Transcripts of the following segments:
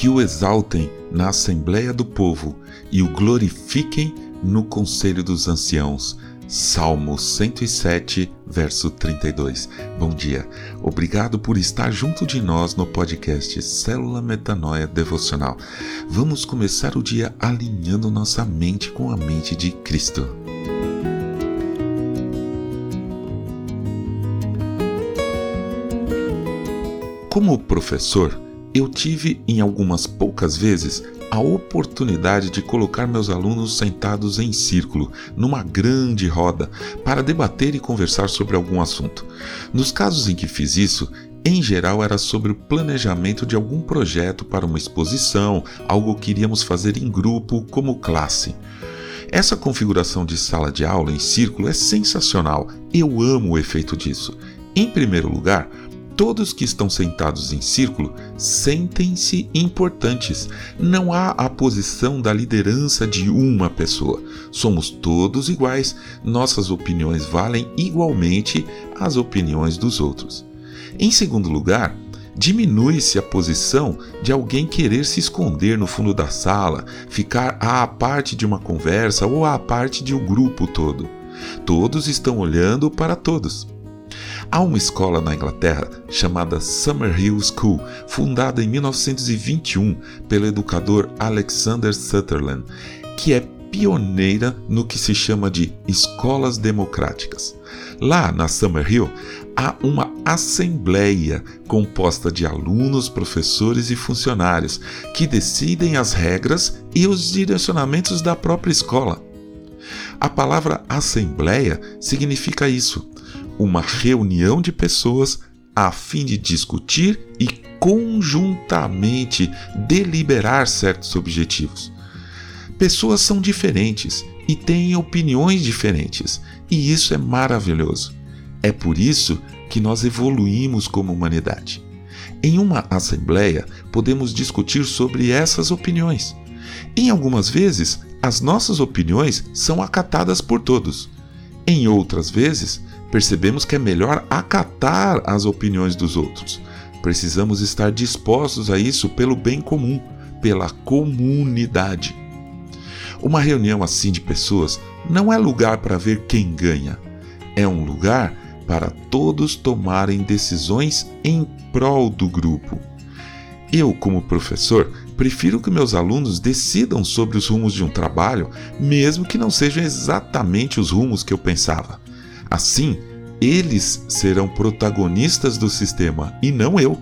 que o exaltem na assembleia do povo e o glorifiquem no conselho dos anciãos. Salmo 107, verso 32. Bom dia. Obrigado por estar junto de nós no podcast Célula Metanoia Devocional. Vamos começar o dia alinhando nossa mente com a mente de Cristo. Como professor, eu tive em algumas poucas vezes a oportunidade de colocar meus alunos sentados em círculo, numa grande roda, para debater e conversar sobre algum assunto. Nos casos em que fiz isso, em geral era sobre o planejamento de algum projeto para uma exposição, algo que iríamos fazer em grupo como classe. Essa configuração de sala de aula em círculo é sensacional. Eu amo o efeito disso. Em primeiro lugar, todos que estão sentados em círculo sentem-se importantes. Não há a posição da liderança de uma pessoa. Somos todos iguais, nossas opiniões valem igualmente às opiniões dos outros. Em segundo lugar, diminui-se a posição de alguém querer se esconder no fundo da sala, ficar à parte de uma conversa ou à parte de um grupo todo. Todos estão olhando para todos. Há uma escola na Inglaterra chamada Summerhill School, fundada em 1921 pelo educador Alexander Sutherland, que é pioneira no que se chama de escolas democráticas. Lá na Summerhill há uma assembleia composta de alunos, professores e funcionários que decidem as regras e os direcionamentos da própria escola. A palavra assembleia significa isso, uma reunião de pessoas a fim de discutir e conjuntamente deliberar certos objetivos. Pessoas são diferentes e têm opiniões diferentes, e isso é maravilhoso. É por isso que nós evoluímos como humanidade. Em uma assembleia, podemos discutir sobre essas opiniões. Em algumas vezes, as nossas opiniões são acatadas por todos. Em outras vezes, percebemos que é melhor acatar as opiniões dos outros. Precisamos estar dispostos a isso pelo bem comum, pela comunidade. Uma reunião assim de pessoas não é lugar para ver quem ganha, é um lugar para todos tomarem decisões em prol do grupo. Eu, como professor, prefiro que meus alunos decidam sobre os rumos de um trabalho, mesmo que não sejam exatamente os rumos que eu pensava. Assim, eles serão protagonistas do sistema e não eu.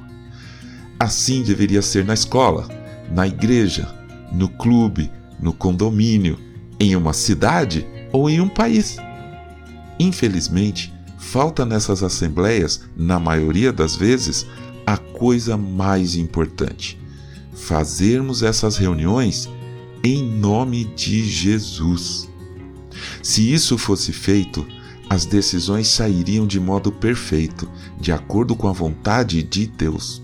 Assim deveria ser na escola, na igreja, no clube, no condomínio, em uma cidade ou em um país. Infelizmente, falta nessas assembleias, na maioria das vezes, a coisa mais importante: fazermos essas reuniões em nome de Jesus. Se isso fosse feito, as decisões sairiam de modo perfeito, de acordo com a vontade de Deus.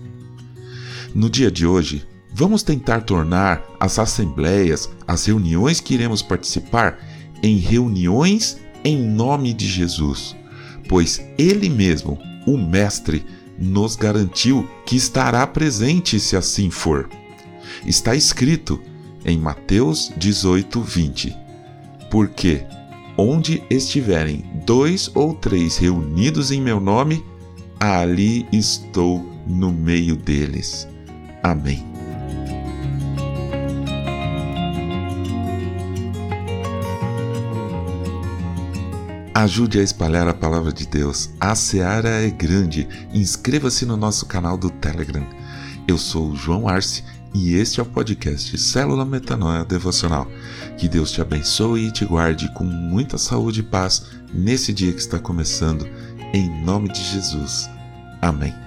No dia de hoje, vamos tentar tornar as assembleias, as reuniões que iremos participar, em reuniões em nome de Jesus, pois Ele mesmo, o Mestre, nos garantiu que estará presente se assim for. Está escrito em Mateus 18, 20: Porque Onde estiverem dois ou três reunidos em meu nome, ali estou no meio deles. Amém. Ajude a espalhar a palavra de Deus. A seara é grande. Inscreva-se no nosso canal do Telegram. Eu sou o João Arce e este é o podcast Célula Metanoia Devocional. Que Deus te abençoe e te guarde com muita saúde e paz nesse dia que está começando, em nome de Jesus. Amém.